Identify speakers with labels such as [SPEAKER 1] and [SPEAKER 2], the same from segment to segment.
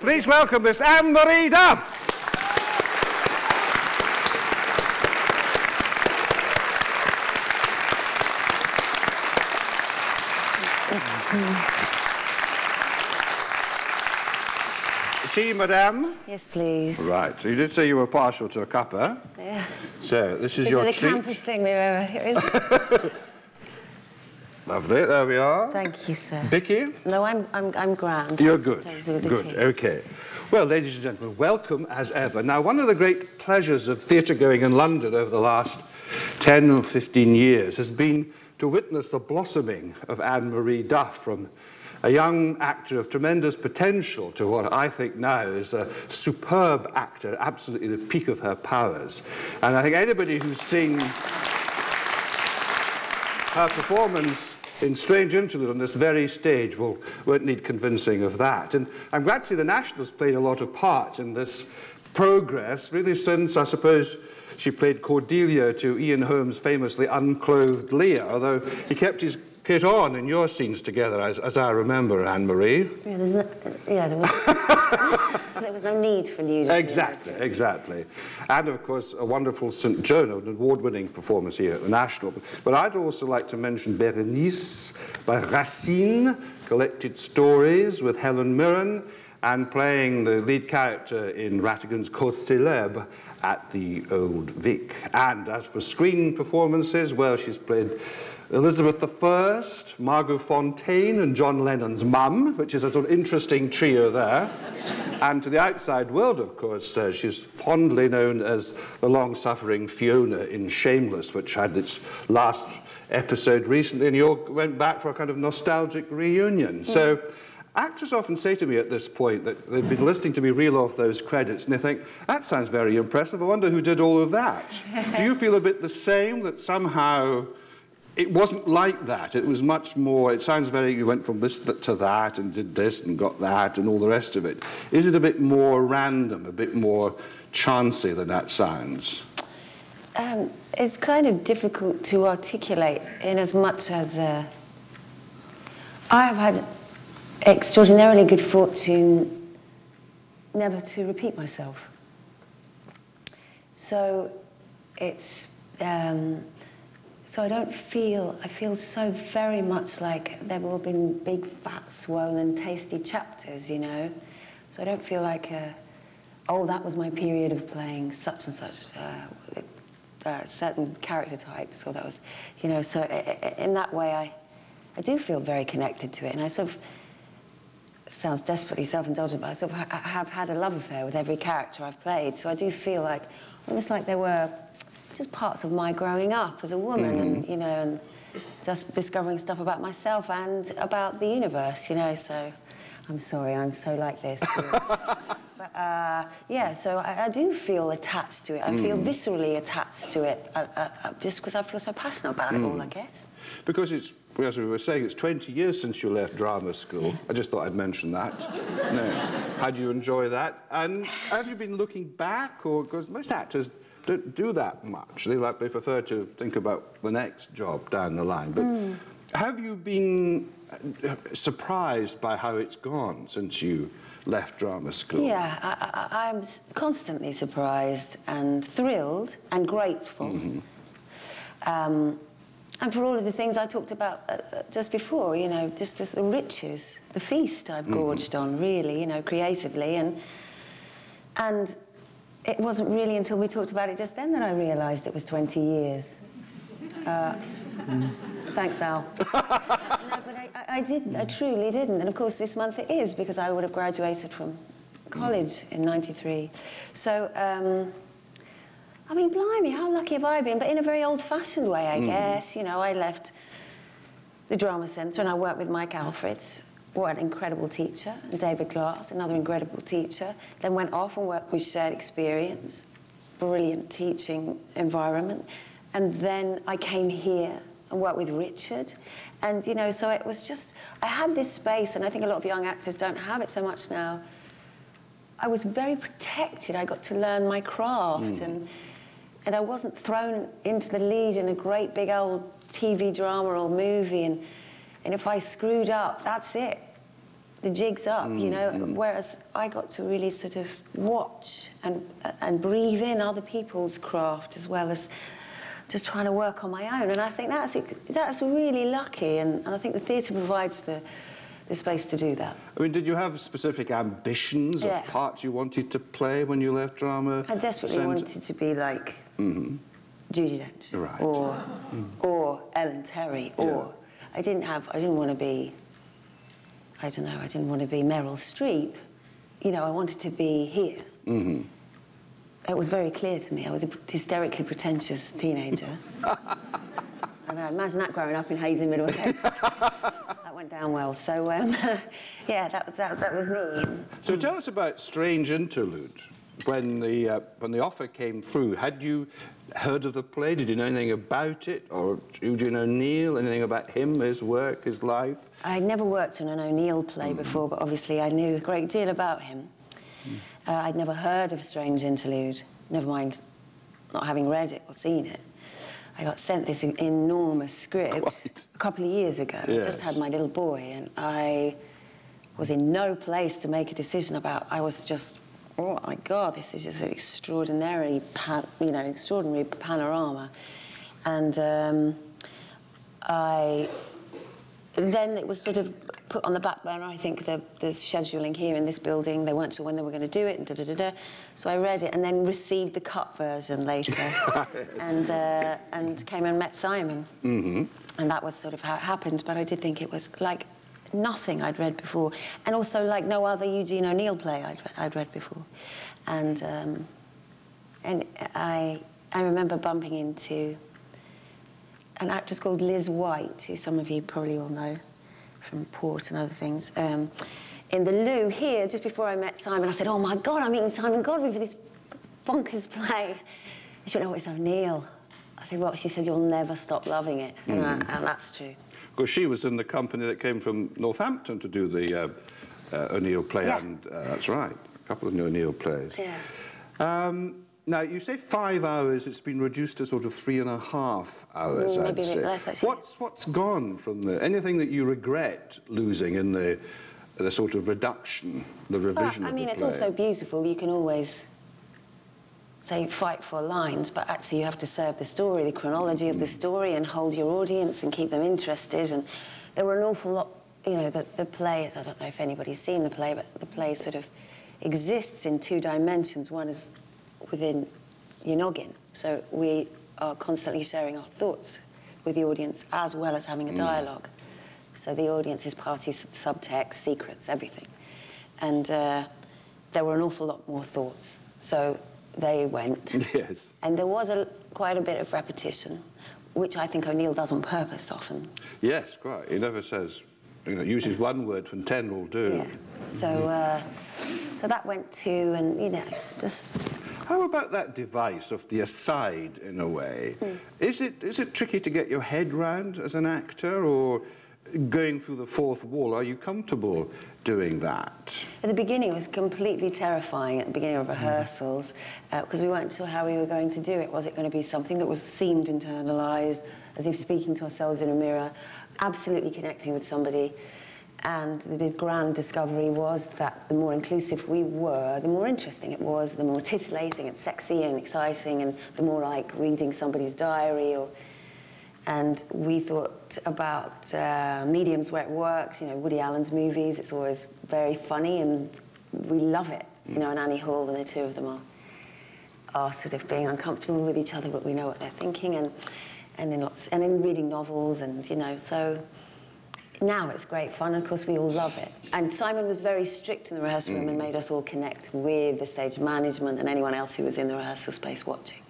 [SPEAKER 1] Please welcome Miss Anne Marie Duff. Tea, madame?
[SPEAKER 2] Yes, please.
[SPEAKER 1] Right. So you did say you were partial to a cuppa.
[SPEAKER 2] Yeah.
[SPEAKER 1] So this is
[SPEAKER 2] Is
[SPEAKER 1] your
[SPEAKER 2] it the
[SPEAKER 1] treat.
[SPEAKER 2] campus thing we were here, is it?
[SPEAKER 1] Lovely. There we are.
[SPEAKER 2] Thank you, sir.
[SPEAKER 1] Bicky?
[SPEAKER 2] No, I'm, I'm, I'm grand.
[SPEAKER 1] You're
[SPEAKER 2] I'm
[SPEAKER 1] good.
[SPEAKER 2] just over with the
[SPEAKER 1] Good.
[SPEAKER 2] tea.
[SPEAKER 1] Okay. Well, ladies and gentlemen, welcome as ever. Now, one of the great pleasures of theatre going in London over the last 10 or 15 years has been to witness the blossoming of Anne Marie Duff from a young actor of tremendous potential to what I think now is a superb actor, absolutely the peak of her powers. And I think anybody who's seen her performance in strange interlude on this very stage will, won't need convincing of that. And I'm glad to see the Nationals played a lot of part in this progress, really since, I suppose, she played Cordelia to Ian Holmes' famously unclothed Leah, although he kept his kit on in your scenes together, as, as I remember, Anne-Marie.
[SPEAKER 2] Yeah, there's no, yeah, there was, there was no need for nudity.
[SPEAKER 1] Exactly, exactly. And of course, a wonderful St. Joan, an award winning performance here at the National. But I'd also like to mention Berenice by Racine, collected stories with Helen Mirren, and playing the lead character in Rattigan's Cause Célèbre at the Old Vic. And as for screen performances, well, she's played Elizabeth I, Margot Fontaine and John Lennon's mum, which is a sort of interesting trio there. and to the outside world, of course, uh, she's fondly known as the long-suffering Fiona in Shameless, which had its last episode recently, and you all went back for a kind of nostalgic reunion. Yeah. So actors often say to me at this point that they've been listening to me reel off those credits and they think, that sounds very impressive. I wonder who did all of that. Do you feel a bit the same that somehow it wasn't like that. It was much more, it sounds very, you went from this to that and did this and got that and all the rest of it. Is it a bit more random, a bit more chancy than that sounds?
[SPEAKER 2] Um, it's kind of difficult to articulate in as much as uh, I have had extraordinarily good fortune never to repeat myself. So it's um, so I don't feel I feel so very much like there will have been big fat swollen tasty chapters, you know. So I don't feel like uh, oh that was my period of playing such and such uh, uh, certain character types or that was you know so in that way I I do feel very connected to it and I sort of sounds desperately self-indulgent, but I sort of ha- have had a love affair with every character I've played. So I do feel like almost like there were just parts of my growing up as a woman, and you know, and just discovering stuff about myself and about the universe. You know, so I'm sorry, I'm so like this. but uh, yeah, so I, I do feel attached to it. I feel viscerally attached to it, uh, uh, uh, just because I feel so passionate about it all. I guess.
[SPEAKER 1] Because it's, as we were saying, it's 20 years since you left drama school. I just thought I'd mention that. no. How do you enjoy that? And have you been looking back, or because most actors don't do that much. They like they prefer to think about the next job down the line. But have you been uh, surprised by how it's gone since you left drama school?
[SPEAKER 2] Yeah, I, I, I'm constantly surprised and thrilled and grateful. Um, and for all of the things I talked about uh, uh, just before, you know, just this, the riches, the feast I've gorged on, really, you know, creatively. And, and it wasn't really until we talked about it just then that I realised it was 20 years. Uh, Thanks, Al. no, but I, I, I did. I truly didn't. And of course, this month it is because I would have graduated from college in '93. So, um, I mean, blimey, how lucky have I been? But in a very old-fashioned way, I guess. You know, I left the drama centre and I worked with Mike Alfreds. What an incredible teacher, and David Glass, another incredible teacher. Then went off and worked with Shared Experience, brilliant teaching environment. And then I came here and worked with Richard. And, you know, so it was just, I had this space, and I think a lot of young actors don't have it so much now. I was very protected. I got to learn my craft, hmm. and, and I wasn't thrown into the lead in a great big old TV drama or movie. And, and if I screwed up, that's it. the jigs up, you mm, know. Mm. Whereas I got to really sort of watch and uh, and breathe in other people's craft as well as just trying to work on my own. And I think that's that's really lucky, and, and I think the theatre provides the the space to do that.
[SPEAKER 1] I mean, did you have specific ambitions
[SPEAKER 2] Yeah.
[SPEAKER 1] of parts you wanted to play when you left drama?
[SPEAKER 2] I desperately wanted to be like mm-hmm. Judi Dench
[SPEAKER 1] Right.
[SPEAKER 2] or mm. or Ellen Terry or I didn't have I didn't want to be I don't know I didn't want to be Meryl Streep. You know I wanted to be here.
[SPEAKER 1] Mm-hmm.
[SPEAKER 2] it was very clear to me. I was a hysterically pretentious teenager. And I imagine that growing up in Hayes in Middlesex. That went down well. So um, yeah that, that, that was me.
[SPEAKER 1] So tell us about Strange Interlude. When the, uh, when the offer came through, had you heard of the play? Did you know anything about it? Or Eugene O'Neill, anything about him, his work, his life?
[SPEAKER 2] I'd never worked on an O'Neill play before, but obviously I knew a great deal about him. Uh, I'd never heard of Strange Interlude, never mind not having read it or seen it. I got sent this enormous script
[SPEAKER 1] Quite.
[SPEAKER 2] a couple of years ago. I just had my little boy, and I was in no place to make a decision about. I was just, oh my God, this is just an extraordinary, you know, extraordinary panorama, and um, I then it was sort of put on the back burner. I think the, the scheduling here in this building, they weren't sure when they were going to do it, and da da da da. So I read it and then received the cut version later, and uh, and came and met Simon, mm-hmm. and that was sort of how it happened. But I did think it was like nothing I'd read before, and also like no other Eugene O'Neill play I'd, I'd read before, and um, and I I remember bumping into an actress called Liz White, who some of you probably all know from Port and other things. Um, in the loo here, just before I met Simon, I said, "Oh my God, I'm meeting Simon Godwin for this bonkers play." She went, "Oh, it's O'Neill." I said, "Well," she said, "You'll never stop loving it," and, I, and that's true.
[SPEAKER 1] Because she was in the company that came from Northampton to do the uh, uh, O'Neill play,
[SPEAKER 2] Yeah.
[SPEAKER 1] and uh, that's right, a couple of O'Neill plays.
[SPEAKER 2] Yeah.
[SPEAKER 1] Um, now, you say five hours, it's been reduced to sort of three and a half hours,
[SPEAKER 2] Mm, maybe a bit less, actually.
[SPEAKER 1] What's, what's gone from the, anything that you regret losing in the, the sort of reduction, the
[SPEAKER 2] Well,
[SPEAKER 1] revision
[SPEAKER 2] I
[SPEAKER 1] of
[SPEAKER 2] mean, it's also beautiful. You can always say fight for lines, but actually you have to serve the story, the chronology of the story, and hold your audience and keep them interested. And there were an awful lot, you know, the, the play, is- I don't know if anybody's seen the play, but the play sort of exists in two dimensions. One is within your noggin. So we are constantly sharing our thoughts with the audience as well as having a dialogue. So the audience is party subtext, secrets, everything. And uh, there were an awful lot more thoughts. So they went.
[SPEAKER 1] Yes.
[SPEAKER 2] And there was a, quite a bit of repetition, which I think O'Neill does on purpose often.
[SPEAKER 1] Yes, quite. He never says, you know, uses one word when ten will do.
[SPEAKER 2] Yeah. So, uh, so that went too, and you know, just
[SPEAKER 1] How about that device of the aside, in a way? Is it is it tricky to get your head round as an actor, or going through the fourth wall? Are you comfortable doing that?
[SPEAKER 2] At the beginning, it was completely terrifying at the beginning of mm. rehearsals uh, because we weren't sure how we were going to do it. Was it going to be something that was seemed internalized, as if speaking to ourselves in a mirror, absolutely connecting with somebody? And the grand discovery was that the more inclusive we were, the more interesting it was, the more titillating and sexy and exciting, and the more like reading somebody's diary or and we thought about uh, mediums where it works. You know, Woody Allen's movies. It's always very funny, and we love it. You know, and Annie Hall, when the two of them are are sort of being uncomfortable with each other, but we know what they're thinking, and and in lots and in reading novels, and you know, so now it's great fun. Of course, we all love it. And Simon was very strict in the rehearsal room and made us all connect with the stage management and anyone else who was in the rehearsal space watching.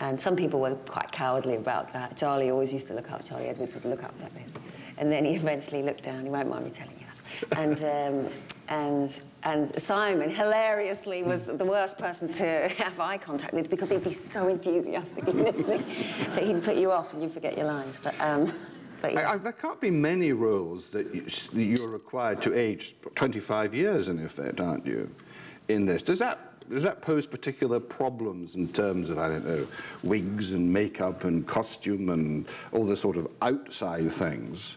[SPEAKER 2] And some people were quite cowardly about that. Charlie always used to look up. Charlie Edwards would look up like this, and then he eventually looked down. He won't mind me telling you that. And um, and and Simon hilariously was the worst person to have eye contact with because he'd be so enthusiastically listening that he'd put you off and you'd forget your lines. But um, but yeah.
[SPEAKER 1] I, I, there can't be many roles that, you, that you're required to age 25 years, in effect, aren't you? In this, does that does that pose particular problems in terms of I don't know wigs and makeup and costume and all the sort of outside things?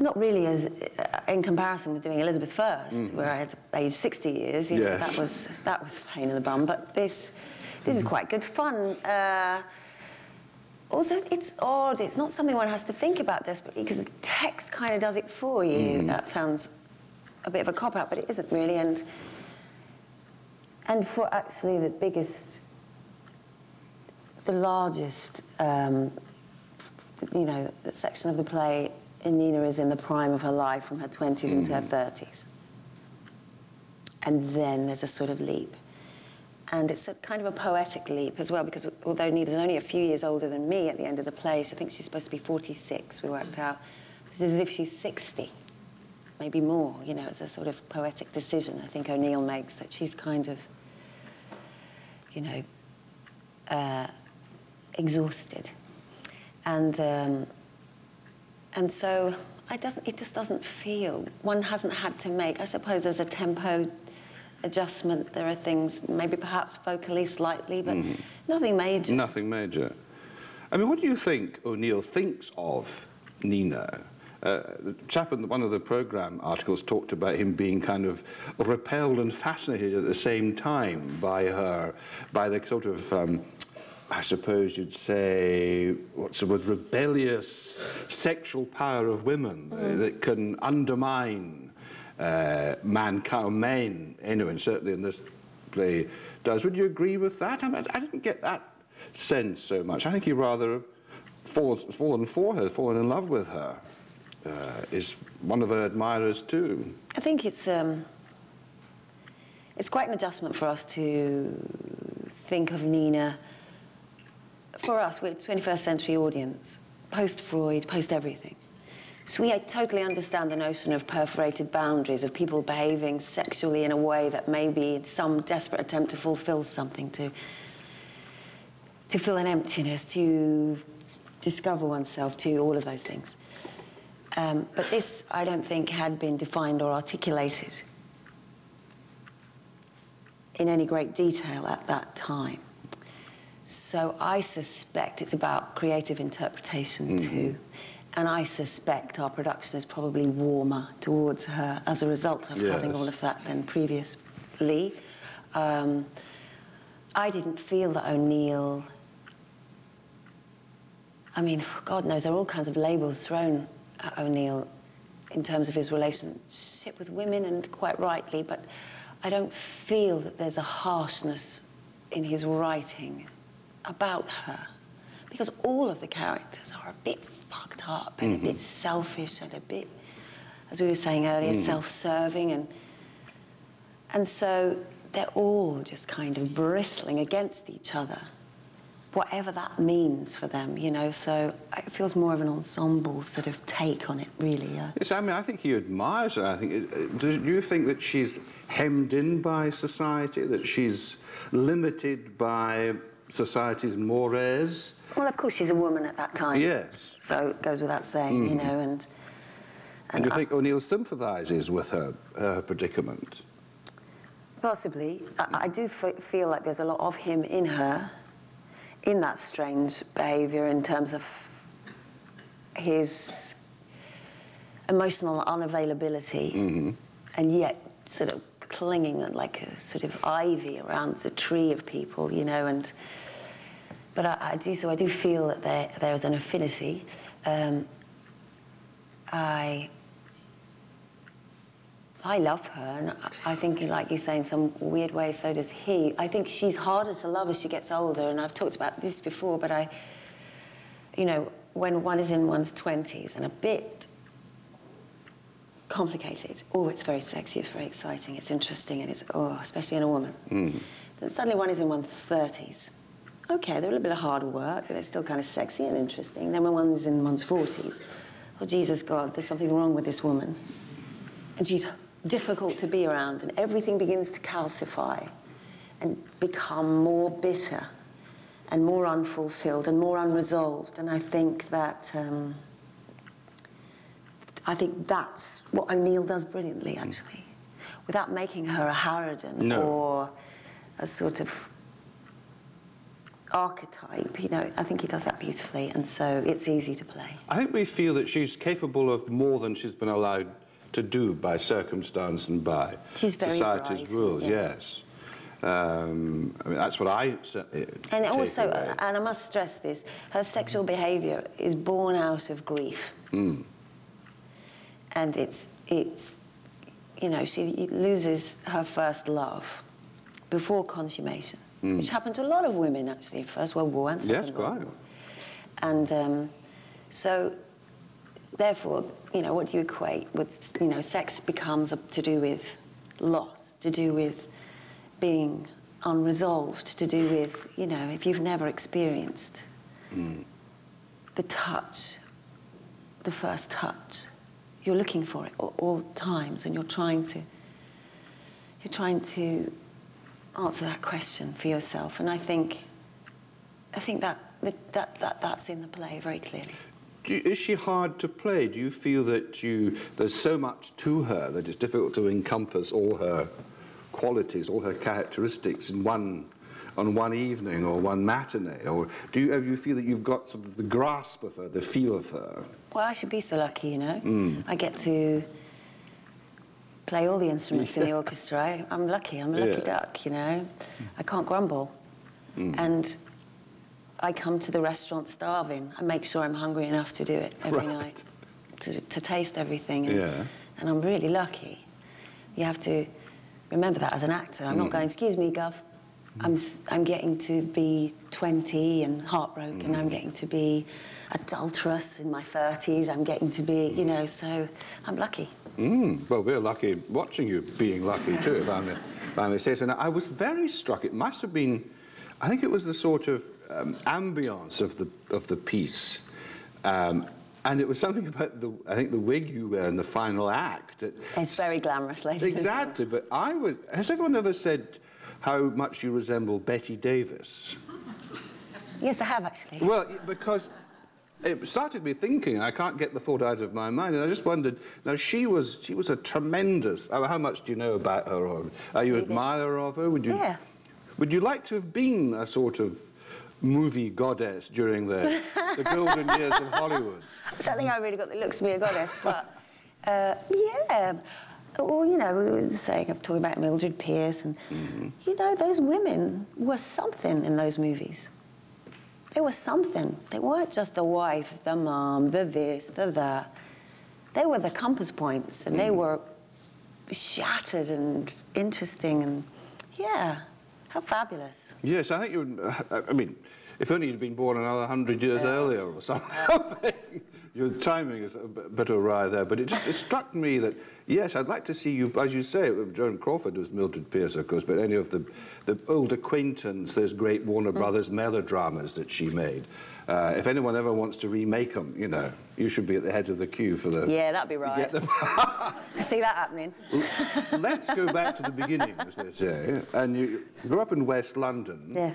[SPEAKER 2] not really as uh, in comparison with doing Elizabeth first, mm. where I had to age 60 years. You yes. know, that was that was pain in the bum. But this this is quite good fun. Uh, also, it's odd. It's not something one has to think about desperately because the text kind of does it for you. Mm. That sounds a bit of a cop out, but it isn't really. And and for actually the biggest, the largest, um, you know, section of the play Nina is in the prime of her life from her 20s mm. into her 30s. And then there's a sort of leap. And it's a kind of a poetic leap as well, because although Nina's only a few years older than me at the end of the play, so I think she's supposed to be 46, we worked out. It's as if she's 60, maybe more. You know, it's a sort of poetic decision I think O'Neill makes that she's kind of, you know, uh, exhausted. And um, and so it, doesn't, it just doesn't feel, one hasn't had to make, I suppose there's a tempo adjustment, there are things, maybe perhaps vocally slightly, but mm. nothing major.
[SPEAKER 1] Nothing major. I mean, what do you think O'Neill thinks of Nina? Uh, the chap in one of the program articles talked about him being kind of repelled and fascinated at the same time by her, by the sort of um, I suppose you'd say, what's the word, rebellious sexual power of women mm. that can undermine uh, mankind, men, anyway, and certainly in this play does. Would you agree with that? I, mean, I didn't get that sense so much. I think he rather falls, fallen for her, fallen in love with her. Uh, is one of her admirers too.
[SPEAKER 2] I think it's um, it's quite an adjustment for us to think of Nina for us, we're a 21st century audience, post Freud, post everything. So we totally understand the notion of perforated boundaries, of people behaving sexually in a way that may be some desperate attempt to fulfill something, to, to fill an emptiness, to discover oneself, to all of those things. Um, but this, I don't think, had been defined or articulated in any great detail at that time. So I suspect it's about creative interpretation mm. too. And I suspect our production is probably warmer towards her as a result of yes. having all of that than previously. Um, I didn't feel that O'Neill. I mean, God knows there are all kinds of labels thrown O'Neill in terms of his relationship with women, and quite rightly, but I don't feel that there's a harshness in his writing about her because all of the characters are a bit fucked up and mm-hmm. a bit mm-hmm. selfish and a bit, as we were saying earlier, mm. self-serving and and so they're all just kind of bristling against each other, whatever that means for them, you know. So it feels more of an ensemble sort of take on it, really. Yeah.
[SPEAKER 1] Yes, I mean, I think he admires her. I think. Uh, do you think that she's hemmed in by society? That she's limited by society's mores.
[SPEAKER 2] Well, of course, she's a woman at that time.
[SPEAKER 1] Yes.
[SPEAKER 2] So it goes without saying, mm. you know, and...
[SPEAKER 1] And, and you I, think O'Neill sympathises with her, her predicament?
[SPEAKER 2] Possibly. I, I do feel like there's a lot of him in her, in that strange behaviour in terms of his emotional unavailability, mm-hmm. and yet sort of clinging like a sort of ivy around the tree of people, you know, and but I, I do so I do feel that there there is an affinity. Um, I I love her, and I think, like you say, in some weird way, so does he. I think she's harder to love as she gets older, and I've talked about this before, but I, you know, when one is in one's 20s and a bit complicated. Oh, it's very sexy, it's very exciting, it's interesting, and it's, oh, especially in a woman. Mm. Then suddenly one is in one's 30s. Okay, they're a little bit of hard work, but they're still kind of sexy and interesting. Then when one's in one's 40s, oh, Jesus God, there's something wrong with this woman. And she's difficult to be around, and everything begins to calcify and become more bitter and more unfulfilled and more unresolved. And I think that. Um, I think that's what O'Neill does brilliantly, actually, without making her a harridan no. or a sort of archetype. You know, I think he does that beautifully, and so it's easy to play.
[SPEAKER 1] I think we feel that she's capable of more than she's been allowed to do by circumstance and by society's
[SPEAKER 2] bright,
[SPEAKER 1] rules.
[SPEAKER 2] yeah.
[SPEAKER 1] Yes. Um, I mean, that's what I certainly
[SPEAKER 2] And
[SPEAKER 1] take
[SPEAKER 2] also,
[SPEAKER 1] away.
[SPEAKER 2] uh, and I must stress this, her sexual behaviour is born out of grief.
[SPEAKER 1] Mm.
[SPEAKER 2] And it's, it's, you know, she loses her first love before consummation, which happened to a lot of women, actually, First World War and Second
[SPEAKER 1] Mm. Yes,
[SPEAKER 2] World
[SPEAKER 1] quite.
[SPEAKER 2] War. And um, so, therefore, you know, what do you equate with, you know, sex becomes a, to do with loss, to do with being unresolved, to do with, you know, if you've never experienced mm. the touch, the first touch, you're looking for it all, all times and you're trying to, you're trying to answer that question for yourself. And I think, I think that, that, that that's in the play very clearly.
[SPEAKER 1] Do is she hard to play? Do you feel that you there's so much to her that it's difficult to encompass all her qualities, all her characteristics in one on one evening or one matinee? Or do you, you feel that you've got sort of the grasp of her, the feel of her?
[SPEAKER 2] Well, I should be so lucky, you know. Hmm. I get to play all the instruments in the orchestra. I, I'm lucky. I'm a lucky
[SPEAKER 1] Yeah.
[SPEAKER 2] duck, you know. I can't grumble. Hmm. And I come to the restaurant starving. I make sure I'm hungry enough to do it every
[SPEAKER 1] Right.
[SPEAKER 2] night, to, to taste everything. And,
[SPEAKER 1] Yeah.
[SPEAKER 2] and I'm really lucky. You have to remember that as an actor. I'm not mm. going, excuse me, Gov. I'm, I'm getting to be 20 and heartbroken. Mm. I'm getting to be adulterous in my 30s. I'm getting to be, mm. you know, so I'm lucky.
[SPEAKER 1] Mm, well, we're lucky watching you being lucky too, if I may, if I may say so. Now, I was very struck. It must have been, I think it was the sort of um, ambience of the of the piece, um, and it was something about the I think the wig you wear in the final act. That
[SPEAKER 2] It's very glamorous, ladies.
[SPEAKER 1] Exactly, but I would. Has everyone ever said how much you resemble Bette Davis?
[SPEAKER 2] Yes, I have actually.
[SPEAKER 1] Well, because it started me thinking. I can't get the thought out of my mind, and I just wondered. Now she was she was a tremendous. oh, How much do you know about her? Or are you an admirer of her? Would you?
[SPEAKER 2] Yeah.
[SPEAKER 1] Would you like to have been a sort of movie goddess during the, the golden years of Hollywood?
[SPEAKER 2] I don't think I really got the looks to be a goddess, but uh, yeah. Well, you know, we were saying, I'm talking about Mildred Pierce, and you know, those women were something in those movies. They were something. They weren't just the wife, the mom, the this, the that. They were the compass points, and they were shattered and interesting, and yeah, how fabulous.
[SPEAKER 1] Yes, I think you would. I mean, if only you'd been born another hundred years earlier or something. Your timing is a bit bit awry there, but it just it struck me that yes, I'd like to see you, as you say, Joan Crawford was Mildred Pierce, of course, but any of the the old acquaintance, those great Warner Brothers melodramas that she made. Uh, if anyone ever wants to remake them, you know, you should be at the head of the queue for them.
[SPEAKER 2] Yeah, that'd be right. I see that happening.
[SPEAKER 1] Let's go back to the beginning, as they say. And you grew up in West London.
[SPEAKER 2] Yeah.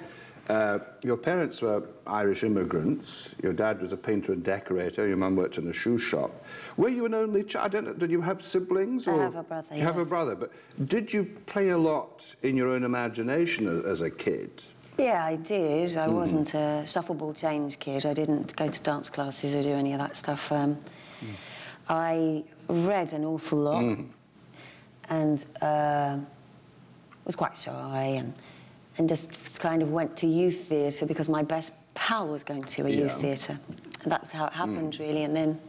[SPEAKER 1] Uh, your parents were Irish immigrants. Your dad was a painter and decorator. Your mum worked in a shoe shop. Were you an only child? I don't know, did you have siblings?
[SPEAKER 2] I have a brother,
[SPEAKER 1] You have a brother, but did you play a lot in your own imagination as, as a kid?
[SPEAKER 2] Yeah, I did. I wasn't a shuffleball change kid. I didn't go to dance classes or do any of that stuff. Um, I read an awful lot and uh, was quite shy and, and just kind of went to youth theatre because my best pal was going to a youth theatre. And that's how it hmm. happened, really. And then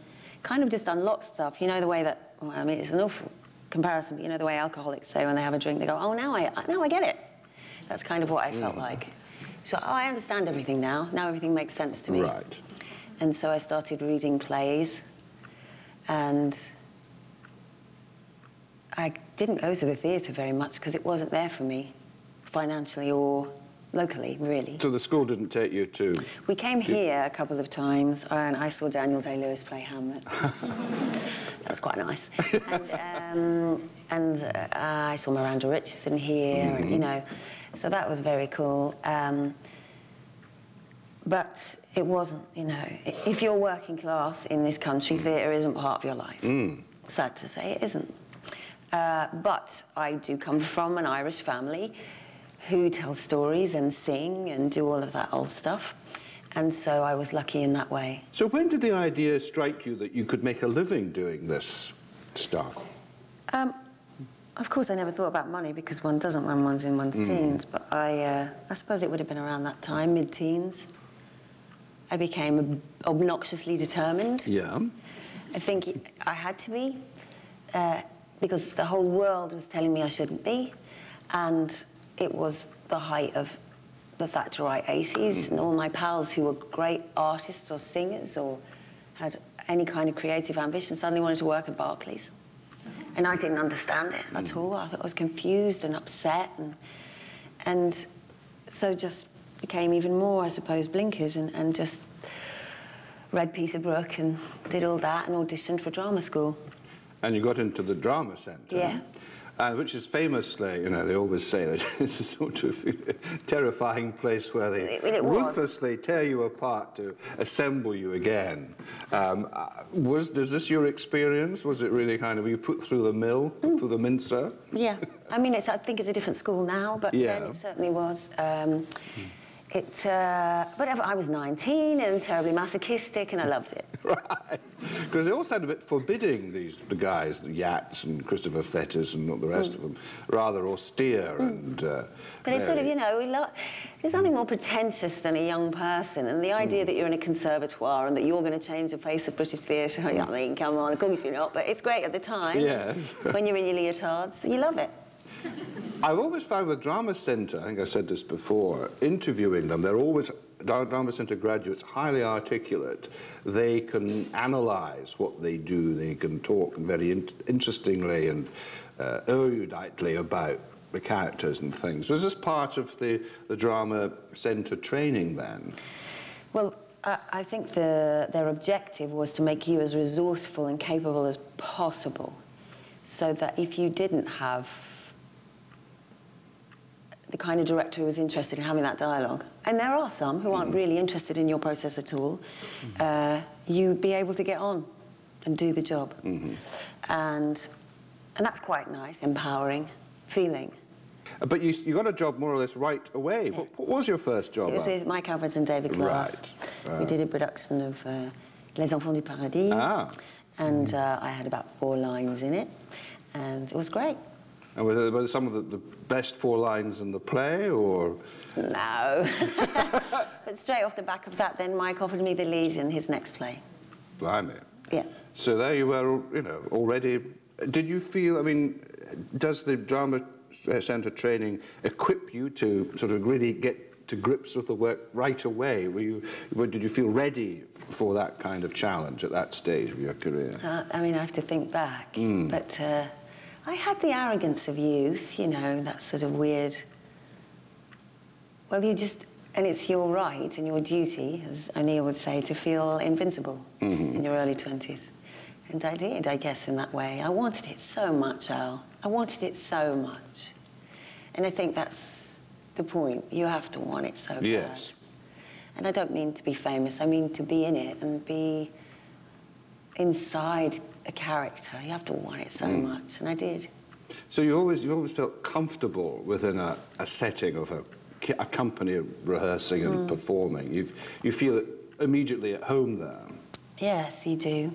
[SPEAKER 2] kind of just unlocked stuff. You know, the way that, well, I mean, it's an awful comparison, but you know, the way alcoholics say when they have a drink, they go, oh, now I, now I get it. That's kind of what I felt hmm. like. So oh, I understand everything now. Now everything makes sense to me.
[SPEAKER 1] Right.
[SPEAKER 2] And so I started reading plays, and I didn't go to the theatre very much because it wasn't there for me, financially or locally, really.
[SPEAKER 1] So the school didn't take you to.
[SPEAKER 2] We came here a couple of times, and I saw Daniel Day Lewis play Hamlet. that was quite nice. And, um, and uh, I saw Miranda Richardson here, and, you know, so that was very cool. Um, but it wasn't, you know, if you're working class in this country, theatre isn't part of your life. Sad to say, it isn't. Uh, but I do come from an Irish family who tell stories and sing and do all of that old stuff. And so I was lucky in that way.
[SPEAKER 1] So when did the idea strike you that you could make a living doing this stuff?
[SPEAKER 2] Um, of course, I never thought about money because one doesn't when one's in one's teens. But I, uh, I suppose it would have been around that time, mid-teens. I became obnoxiously determined.
[SPEAKER 1] Yeah.
[SPEAKER 2] I think I had to be uh, because the whole world was telling me I shouldn't be, and it was the height of the Thatcherite 80s, mm. and all my pals who were great artists or singers or had any kind of creative ambition suddenly wanted to work at Barclays. And I didn't understand it at mm. all. I thought I was confused and upset, and, and so just became even more, I suppose, blinkered and, and just read Peter Brook and did all that and auditioned for drama school.
[SPEAKER 1] And you got into the drama centre.
[SPEAKER 2] Yeah.
[SPEAKER 1] And which is famously, you know, they always say that it's a sort of terrifying place where they
[SPEAKER 2] It- it was.
[SPEAKER 1] ruthlessly tear you apart to assemble you again. Um, uh, was was this your experience? Was it really kind of were you put through the mill,
[SPEAKER 2] Mm.
[SPEAKER 1] through the mincer?
[SPEAKER 2] Yeah, I mean, it's, I think it's a different school now, but
[SPEAKER 1] Yeah.
[SPEAKER 2] then it certainly was. Um, it, uh, but I was 19 and terribly masochistic, and I loved it.
[SPEAKER 1] Right. Because they all sound a bit forbidding, these the guys, the Yats and Christopher Fettes and all the rest of them. Rather austere and. Uh,
[SPEAKER 2] Mm. But it's sort of, you know, we lo- there's nothing more pretentious than a young person, and the idea that you're in a conservatoire and that you're going to change the face of British theatre. I mean, come on, of course you're not, but it's great at the time.
[SPEAKER 1] Yes.
[SPEAKER 2] when you're in your leotards, you love it.
[SPEAKER 1] I've always found with Drama Centre, I think I said this before, interviewing them, they're always, Drama Centre graduates, highly articulate. They can analyse what they do, they can talk very in- interestingly and uh, eruditely about the characters and things. Was this part of the, the Drama Centre training then?
[SPEAKER 2] Well, I, think the, their objective was to make you as resourceful and capable as possible, so that if you didn't have the kind of director who was interested in having that dialogue, and there are some who aren't really interested in your process at all, uh, you'd be able to get on and do the job. And, and that's quite nice, empowering feeling.
[SPEAKER 1] Uh, But you, you got a job more or less right away. What, what was your first job?
[SPEAKER 2] It was with Mike Alfreds and David Glass.
[SPEAKER 1] Right,
[SPEAKER 2] We did a production of uh, Les Enfants du Paradis.
[SPEAKER 1] Ah.
[SPEAKER 2] And uh, I had about four lines in it. And it was great.
[SPEAKER 1] And were there, were some of the, the best four lines in the play, or
[SPEAKER 2] No. but straight off the back of that, then Mike offered me the lead in his next play.
[SPEAKER 1] blimey?
[SPEAKER 2] Yeah.
[SPEAKER 1] So there you were, you know, already. Did you feel? I mean, does the drama centre training equip you to sort of really get to grips with the work right away? Were you? Were, did you feel ready for that kind of challenge at that stage of your career?
[SPEAKER 2] Uh, I mean, I have to think back. But uh, I had the arrogance of youth, you know, that sort of weird. Well, you just. And it's your right and your duty, as O'Neill would say, to feel invincible mm-hmm. in your early 20s. And I did, I guess, in that way. I wanted it so much, Al. I wanted it so much. And I think that's the point. You have to want it so bad.
[SPEAKER 1] Yes.
[SPEAKER 2] And I don't mean to be famous, I mean to be in it and be inside a character. You have to want it so hmm. much, and I did.
[SPEAKER 1] So you always you always felt comfortable within a, a setting of a, a company rehearsing and hmm. performing. You you feel immediately at home there.
[SPEAKER 2] Yes, you do.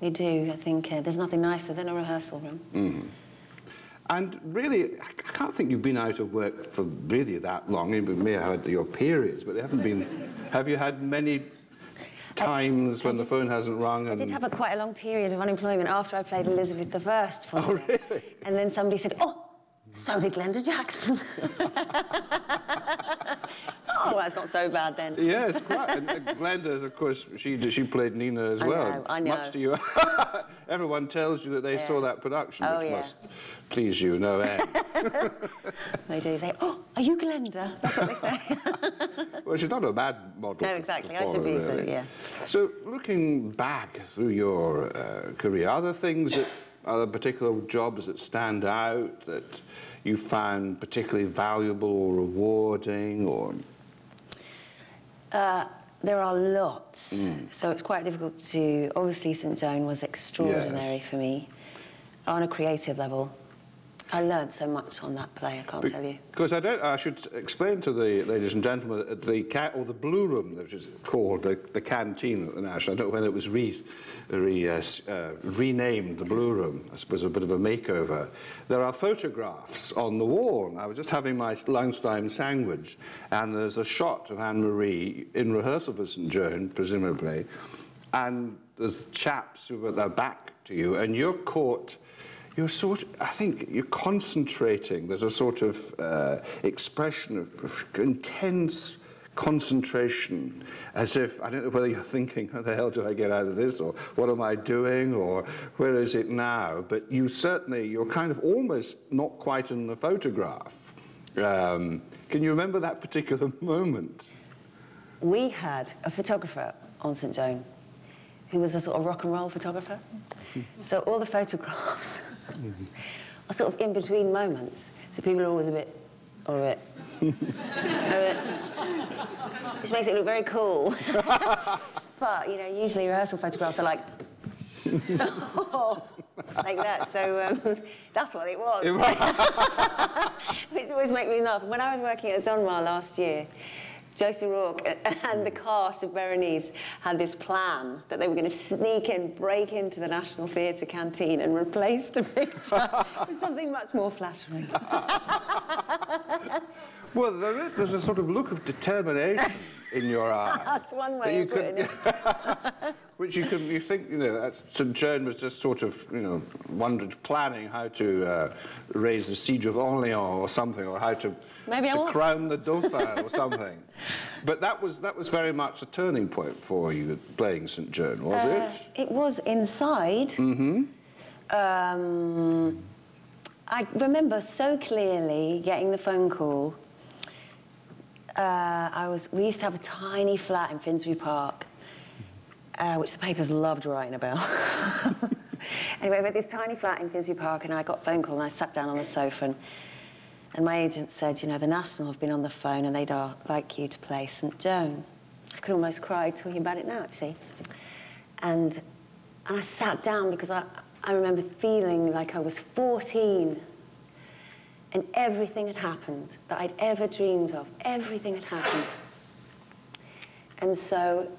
[SPEAKER 2] You do. I think uh, there's nothing nicer than a rehearsal room. Mm-hmm.
[SPEAKER 1] And really, I I can't think you've been out of work for really that long. You may have had your periods, but they haven't been. have you had many times when the phone hasn't rung?
[SPEAKER 2] I did have a quite a long period of unemployment after I played Elizabeth I for
[SPEAKER 1] Oh, really?
[SPEAKER 2] And then somebody said, "Oh, so did Glenda Jackson." oh, that's not so bad then.
[SPEAKER 1] Yes, quite. And Glenda, of course, she she played Nina as
[SPEAKER 2] I
[SPEAKER 1] well.
[SPEAKER 2] know, I know.
[SPEAKER 1] Much to you, everyone tells you that they saw that production,
[SPEAKER 2] Oh,
[SPEAKER 1] which
[SPEAKER 2] yeah.
[SPEAKER 1] must please you no end.
[SPEAKER 2] They do. They, say, "Oh, are you Glenda?" That's what they say.
[SPEAKER 1] well, she's not a bad model.
[SPEAKER 2] No, exactly. I should be so, yeah.
[SPEAKER 1] So, looking back through your uh, career, are there things that, are there particular jobs that stand out that you found particularly valuable or rewarding, or
[SPEAKER 2] Uh, there are lots, so it's quite difficult to. Obviously, St Joan was extraordinary
[SPEAKER 1] Yes.
[SPEAKER 2] for me on a creative level. I learned so much on that play, I can't tell you.
[SPEAKER 1] Because I don't, I should explain to the ladies and gentlemen that the ca- or the blue room, which is called the, the canteen at the National. I don't know when it was re, re, uh, uh, renamed the blue room. I suppose a bit of a makeover. There are photographs on the wall. I was just having my lunchtime sandwich, and there's a shot of Anne Marie in rehearsal for St Joan, presumably, and there's chaps who are at their back to you, and you're caught you're sort of, I think you're concentrating. There's a sort of uh, expression of intense concentration, as if, I don't know whether you're thinking, how the hell do I get out of this, or what am I doing, or where is it now? But you certainly, you're kind of almost not quite in the photograph. Um, can you remember that particular moment?
[SPEAKER 2] We had a photographer on St Joan who was a sort of rock and roll photographer. So all the photographs are sort of in between moments. So people are always a bit, or a bit, or a bit, which makes it look very cool. but, you know, usually rehearsal photographs are like, like that. So um, that's what it was. Which always makes me laugh. When I was working at Donmar last year, Josie Rourke and the cast of Berenice had this plan that they were going to sneak in, break into the National Theatre canteen and replace the picture with something much more flattering.
[SPEAKER 1] Well, there is, there's a sort of look of determination in your eye.
[SPEAKER 2] That's one
[SPEAKER 1] that
[SPEAKER 2] way
[SPEAKER 1] you
[SPEAKER 2] of putting it.
[SPEAKER 1] Which you can, you think, you know, that's, St. Joan was just sort of, you know, wondered, planning how to uh, raise the siege of Orleans or something, or how to,
[SPEAKER 2] Maybe I
[SPEAKER 1] to crown the Dauphin or something. But that was, that was very much a turning point for you playing St. Joan, was
[SPEAKER 2] Uh,
[SPEAKER 1] it?
[SPEAKER 2] it was inside. Mm-hmm. Um, I remember so clearly getting the phone call. Uh, I was. We used to have a tiny flat in Finsbury Park, uh, which the papers loved writing about. anyway, we had this tiny flat in Finsbury Park, and I got a phone call, and I sat down on the sofa, and, and my agent said, you know, the National have been on the phone, and they'd like you to play St Joan. I could almost cry talking about it now, actually. And, and I sat down because I, I remember feeling like I was 14 and everything had happened that I'd ever dreamed of. Everything had happened. And so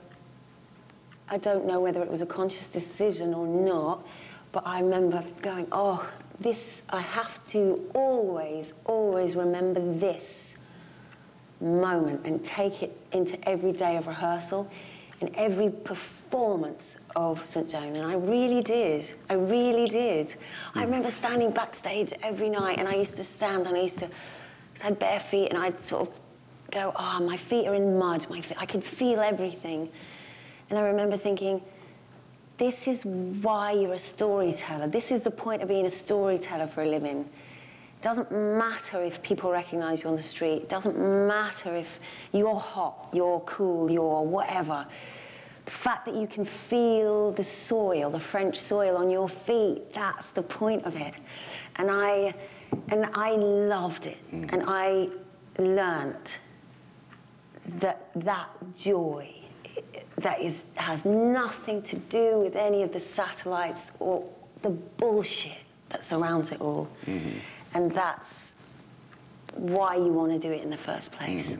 [SPEAKER 2] I don't know whether it was a conscious decision or not, but I remember going, oh, this, I have to always, always remember this moment and take it into every day of rehearsal and every performance of St. Joan. And I really did. I really did. I hmm. remember standing backstage every night and I used to stand and I used to, I had bare feet and I'd sort of go, oh, my feet are in mud. My feet, I could feel everything. And I remember thinking, this is why you're a storyteller. This is the point of being a storyteller for a living. It doesn't matter if people recognize you on the street. It doesn't matter if you're hot, you're cool, you're whatever. The fact that you can feel the soil, the French soil on your feet, that's the point of it. And I, and I loved it. Mm. And I learnt that that joy that is, has nothing to do with any of the satellites or the bullshit that surrounds it all. And that's why you want to do it in the first place.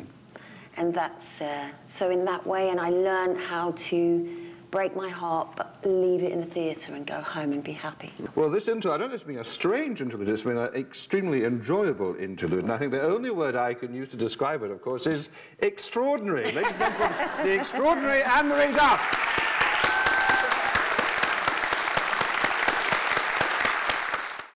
[SPEAKER 2] And that's, uh, so in that way, and I learned how to break my heart but leave it in the theatre and go home and be happy.
[SPEAKER 1] Well, this interlude, I don't if it's been a strange interlude, it's been an extremely enjoyable interlude. And I think the only word I can use to describe it, of course, is extraordinary. Ladies and gentlemen, the extraordinary Anne-Marie Duff.